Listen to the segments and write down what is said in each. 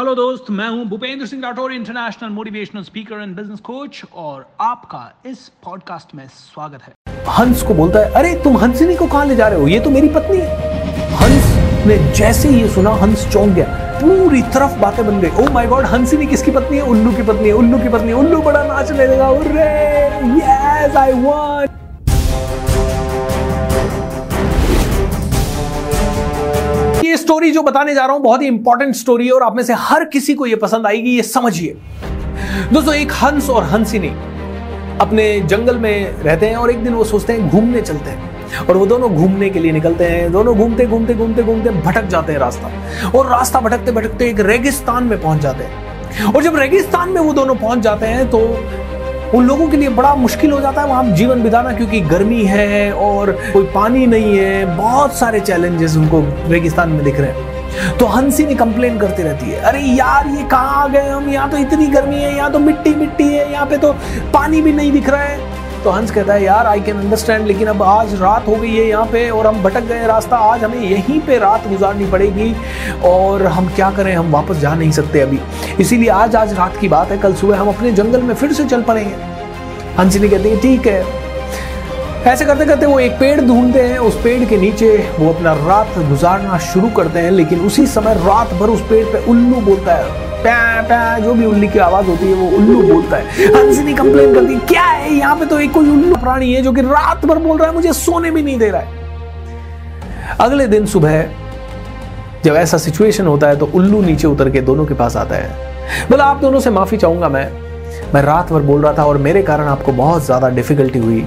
Hello दोस्त, मैं हूँ Bhupendra Singh Rathore international motivational speaker and business coach और आपका इस पॉडकास्ट में स्वागत है। हंस को बोलता है, अरे, तुम हंसिनी को कहाँ ले जा रहे हो? ये तो मेरी पत्नी है। हंस ने जैसे ही ये सुना, हंस चौंक गया। पूरी तरफ़ बातें बन गई। ओ माय गॉड हंसिनी किसकी पत्नी है? उल्लू की पत्नी है, उल्लू की पत्नी उल्लू बड़ा नाचने लगा। यस आई वांट ये स्टोरी जो बताने जा रहा हूँ, बहुत ही इंपॉर्टेंट स्टोरी है और आप में से हर किसी को ये पसंद आएगी, ये समझिए। दोस्तों, एक हंस और हंसिनी अपने जंगल में रहते हैं और एक दिन वो सोचते हैं घूमने चलते हैं और वो दोनों घूमने के लिए निकलते हैं। दोनों घूमते घूमते घूमते घूमते भटक जाते हैं रास्ता और रास्ता भटकते भटकते एक रेगिस्तान में पहुँच जाते हैं। और जब रेगिस्तान में वो दोनों पहुँच जाते हैं तो उन लोगों के लिए बड़ा मुश्किल हो जाता है वहाँ जीवन बिताना, क्योंकि गर्मी है और कोई पानी नहीं है, बहुत सारे चैलेंजेस उनको रेगिस्तान में दिख रहे हैं। तो हँसी ने कंप्लेन करती रहती है, अरे यार, ये कहाँ आ गए हम? यहाँ तो इतनी गर्मी है, यहाँ तो मिट्टी मिट्टी है, यहाँ पे तो पानी भी नहीं दिख रहा है। तो हंस कहता है, यार आई कैन अंडरस्टैंड लेकिन अब आज रात हो गई है यहाँ पे और हम भटक गए रास्ता। आज हमें यहीं पे रात गुजारनी पड़ेगी और हम क्या करें? हम वापस जा नहीं सकते अभी। इसीलिए आज आज रात की बात है। कल सुबह हम अपने जंगल में फिर से चल पड़ेंगे। हंसिनी कहती है, ठीक है। ऐसे करते करते वो एक पेड़ ढूंढते हैं। उस पेड़ के नीचे वो अपना रात गुजारना शुरू करते हैं, लेकिन उसी समय रात भर उस पेड़ पे उल्लू बोलता है। प्या प्या जो भी उल्ली की आवाज़ होती है वो उल्लू बोलता है। हंसिनी कंप्लेन करती है क्या है? यहाँ पे तो एक कोई उल्लू प्राणी है जो कि रात भर बोल रहा है मुझे सोने भी नहीं दे रहा है। अगले दिन सुबह जब ऐसा सिचुएशन होता है तो उल्लू नीचे उतर के दोनों के पास आता है। बोला आप दोनों से माफ़ी चाहूँगा मैं। मैं रात भर बोल रहा था और मेरे कारण आपको बहुत ज़्यादा डिफ़िकल्टी हुई।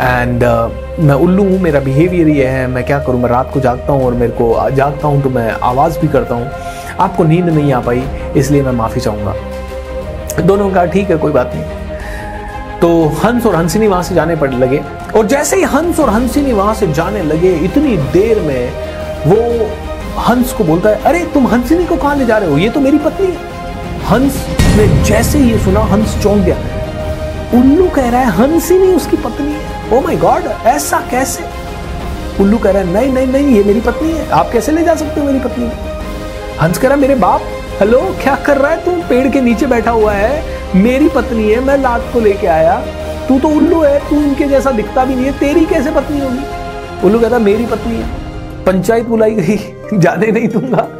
एंड uh, मैं उल्लू हूँ मेरा बिहेवियर ये है मैं क्या करूँ? मैं रात को जागता हूँ और मेरे को जागता हूँ तो मैं आवाज़ भी करता हूँ। आपको नींद नहीं आ पाई, इसलिए मैं माफ़ी चाहूँगा। दोनों कहा, ठीक है, कोई बात नहीं। तो हंस और हंसिनी वहाँ से जाने पड़ लगे। और जैसे ही हंस और हंसिनी वहाँ से जाने लगे, इतनी देर में वो हंस को बोलता है, अरे, तुम हंसिनी को कहाँ ले जा रहे हो? ये तो मेरी पत्नी है। हंस ने जैसे ये सुना, हंस चौंक गया। उल्लू कह रहा है, हंसिनी उसकी पत्नी है। ओ माय गॉड ऐसा कैसे? उल्लू कह रहा है, नहीं नहीं नहीं, ये मेरी पत्नी है। आप कैसे ले जा सकते हो मेरी पत्नी हंस कह रहा मेरे बाप। हेलो, क्या कर रहा है तू? पेड़ के नीचे बैठा हुआ है। मेरी पत्नी है, मैं लात को लेके आया। तू तो उल्लू है, तू इनके जैसा दिखता भी नहीं है। तेरी कैसे पत्नी होगी? उल्लू कहता, मेरी पत्नी है। पंचायत बुलाई गई। जाने नहीं दूँगा।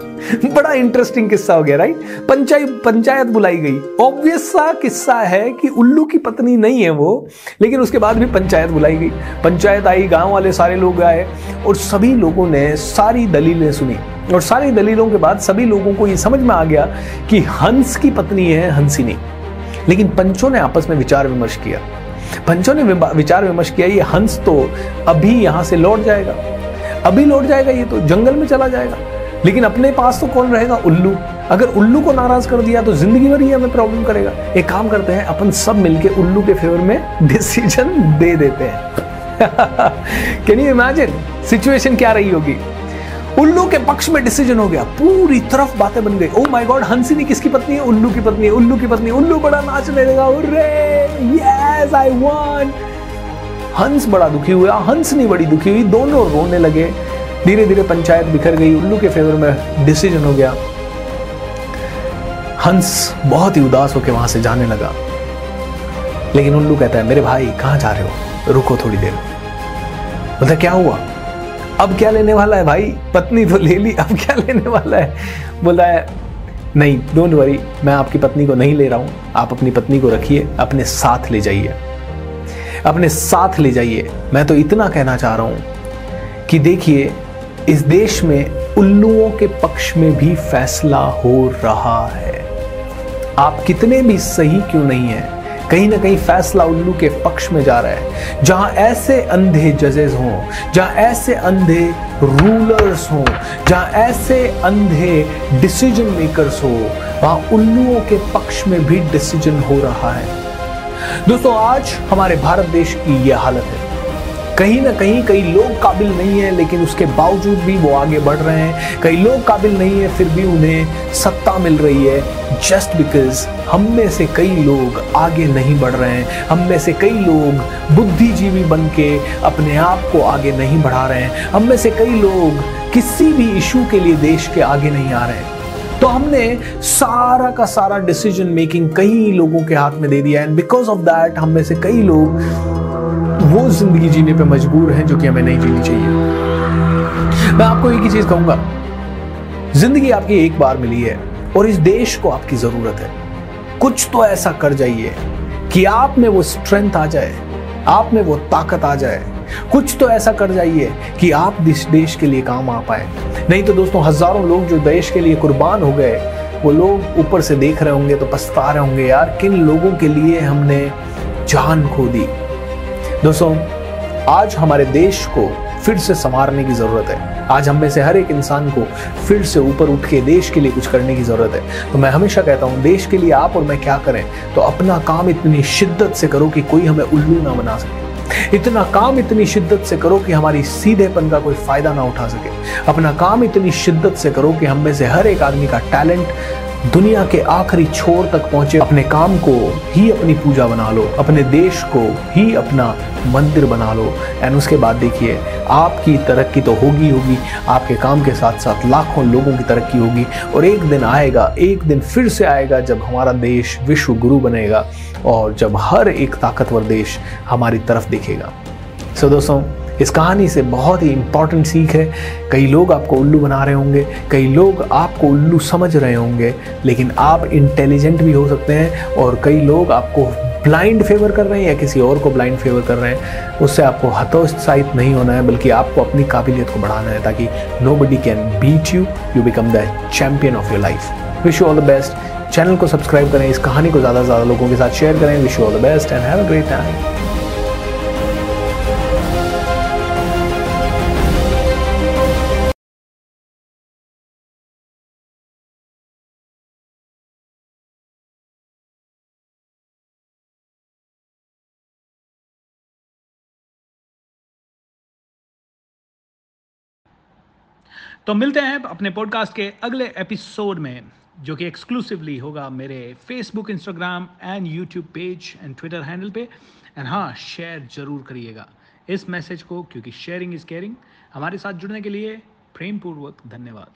बड़ा इंटरेस्टिंग किस्सा हो गया राइट पंचायत पंचायत बुलाई गई। ऑब्वियस सा किस्सा है कि उल्लू की पत्नी नहीं है वो, लेकिन उसके बाद भी पंचायत बुलाई गई। पंचायत आई, गाँव वाले सारे लोग आए, और सभी लोगों ने सारी दलीलें सुनी। और सारी दलीलों के बाद सभी लोगों को ये समझ में आ गया कि हंस की पत्नी है हंसिनी लेकिन पंचों ने आपस में विचार विमर्श किया। पंचों ने विचार विमर्श किया, ये हंस तो अभी यहाँ से लौट जाएगा। अभी लौट जाएगा, ये तो जंगल में चला जाएगा। लेकिन अपने पास तो कौन रहेगा? उल्लू। अगर उल्लू को नाराज़ कर दिया तो ज़िंदगी भर ही हमें प्रॉब्लम करेगा। एक काम करते हैं, अपन सब मिलके उल्लू के फेवर में डिसीज़न दे देते हैं। कैन यू इमेजिन सिचुएशन क्या रही होगी? उल्लू के पक्ष में डिसीज़न हो गया। पूरी तरफ़ बातें बन गई। ओ माय गॉड हंसिनी किसकी पत्नी है? उल्लू की पत्नी है। उल्लू की पत्नी। उल्लू बड़ा नाचने लगा यस आई वांट हंस बड़ा दुखी हुआ। हंसनी बड़ी दुखी हुई। दोनों रोने लगे। धीरे धीरे पंचायत बिखर गई। उल्लू के फेवर में डिसीज़न हो गया। हंस बहुत ही उदास होकर वहाँ से जाने लगा। लेकिन उल्लू कहता है, मेरे भाई, कहाँ जा रहे हो? रुको थोड़ी देर। बोलता क्या हुआ? अब क्या लेने वाला है भाई? पत्नी तो ले ली, अब क्या लेने वाला है? बोला है, नहीं डोंट वरी मैं आपकी पत्नी को नहीं ले रहा हूँ। आप अपनी पत्नी को रखिए, अपने साथ ले जाइए। अपने साथ ले जाइए। मैं तो इतना कहना चाह रहा हूँ कि देखिए, इस देश में उल्लुओं के पक्ष में भी फैसला हो रहा है। आप कितने भी सही क्यों नहीं है कहीं ना कहीं फैसला उल्लू के पक्ष में जा रहा है। जहाँ ऐसे अंधे जजेस हों, जहाँ ऐसे अंधे रूलर्स हों, जहाँ ऐसे अंधे डिसीज़न मेकर्स हो, वहाँ उल्लुओं के पक्ष में भी डिसीज़न हो रहा है। दोस्तों, आज हमारे भारत देश की यह हालत है। कहीं ना कहीं कई लोग काबिल नहीं है, लेकिन उसके बावजूद भी वो आगे बढ़ रहे हैं। कई लोग काबिल नहीं है, फिर भी उन्हें सत्ता मिल रही है जस्ट बिकॉज़ हम में से कई लोग आगे नहीं बढ़ रहे हैं। हम में से कई लोग बुद्धिजीवी बन के अपने आप को आगे नहीं बढ़ा रहे हैं। हम में से कई लोग किसी भी इशू के लिए देश के आगे नहीं आ रहे हैं। तो हमने सारा का सारा डिसीज़न मेकिंग कई लोगों के हाथ में दे दिया एंड बिकॉज़ ऑफ़ दैट हम में से कई लोग वो ज़िंदगी जीने पे मजबूर हैं जो कि हमें नहीं जीनी चाहिए। मैं आपको एक ही चीज़ कहूँगा। ज़िंदगी आपकी एक बार मिली है और इस देश को आपकी ज़रूरत है। कुछ तो ऐसा कर जाइए कि आप में वो स्ट्रेंथ आ जाए, आप में वो ताकत आ जाए। कुछ तो ऐसा कर जाइए कि आप इस देश के लिए काम आ पाए। नहीं तो दोस्तों, हज़ारों लोग जो देश के लिए कुर्बान हो गए, वो लोग ऊपर से देख रहे होंगे तो पछता रहे होंगे, यार, किन लोगों के लिए हमने जान खो दी? दोस्तों, आज हमारे देश को फिर से संवारने की ज़रूरत है। आज हम में से हर एक इंसान को फिर से ऊपर उठ के देश के लिए कुछ करने की ज़रूरत है। तो मैं हमेशा कहता हूँ, देश के लिए आप और मैं क्या करें तो अपना काम इतनी शिद्दत से करो कि कोई हमें उल्लू ना बना सके। इतना काम इतनी शिद्दत से करो कि हमारी सीधेपन का कोई फ़ायदा ना उठा सके। अपना काम इतनी शिद्दत से करो कि हम में से हर एक आदमी का टैलेंट दुनिया के आखिरी छोर तक पहुँचे अपने काम को ही अपनी पूजा बना लो अपने देश को ही अपना मंदिर बना लो। एंड उसके बाद देखिए आपकी तरक्की तो होगी होगी आपके काम के साथ साथ लाखों लोगों की तरक्की होगी। और एक दिन आएगा एक दिन फिर से आएगा जब हमारा देश विश्व गुरु बनेगा और जब हर एक ताकतवर देश हमारी तरफ़ देखेगा। सो so, दोस्तों इस कहानी से बहुत ही इंपॉर्टेंट सीख है। कई लोग आपको उल्लू बना रहे होंगे, कई लोग आपको उल्लू समझ रहे होंगे, लेकिन आप इंटेलिजेंट भी हो सकते हैं और कई लोग आपको ब्लाइंड फेवर कर रहे हैं या किसी और को ब्लाइंड फेवर कर रहे हैं। उससे आपको हतोत्साहित नहीं होना है, बल्कि आपको अपनी काबिलियत को बढ़ाना है ताकि nobody can beat you you become the champion of your life wish you all the best channel को सब्सक्राइब करें, इस कहानी को ज़्यादा से ज़्यादा लोगों के साथ शेयर करें। Wish you all the best and have a great time तो मिलते हैं अपने पॉडकास्ट के अगले एपिसोड में, जो कि एक्सक्लूसिवली होगा मेरे Facebook Instagram and YouTube page and Twitter handle पे। एंड हाँ शेयर ज़रूर करिएगा इस मैसेज को, क्योंकि शेयरिंग इज़ केयरिंग हमारे साथ जुड़ने के लिए प्रेमपूर्वक धन्यवाद।